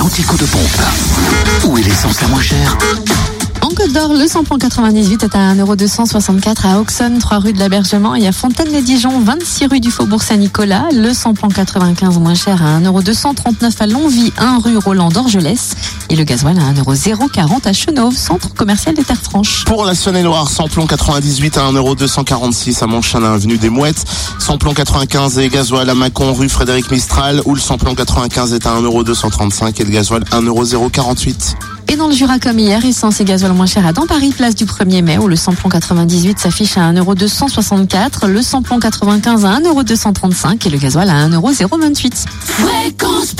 l'antico de pompe. Où est l'essence la moins chère? En Côte d'Or, le samplon 98 est à 1,264€ à Auxonne, 3 rue de l'Abergement et à Fontaine-les-Dijon, 26 rue du Faubourg Saint-Nicolas. Le samplon 95 moins cher à 1,239€ à Longvie, 1 rue Roland d'Orgelès. Et le gasoil à 1,040€ à Chenauve, centre commercial des Terres Franches. Pour la Saône-et-Loire, samplon 98 à 1,246€ à Montchalin, avenue des Mouettes. Samplon 95 et gasoil à Mâcon, rue Frédéric Mistral, où le samplon 95 est à 1,235€ et le gasoil 1,048€. Et dans le Jura comme hier, essence et gasoil moins cher à dans Paris, place du 1er mai, où le samplon 98 s'affiche à 1,264€, le samplon 95 à 1,235€ et le gasoil à 1,028€. Fréquence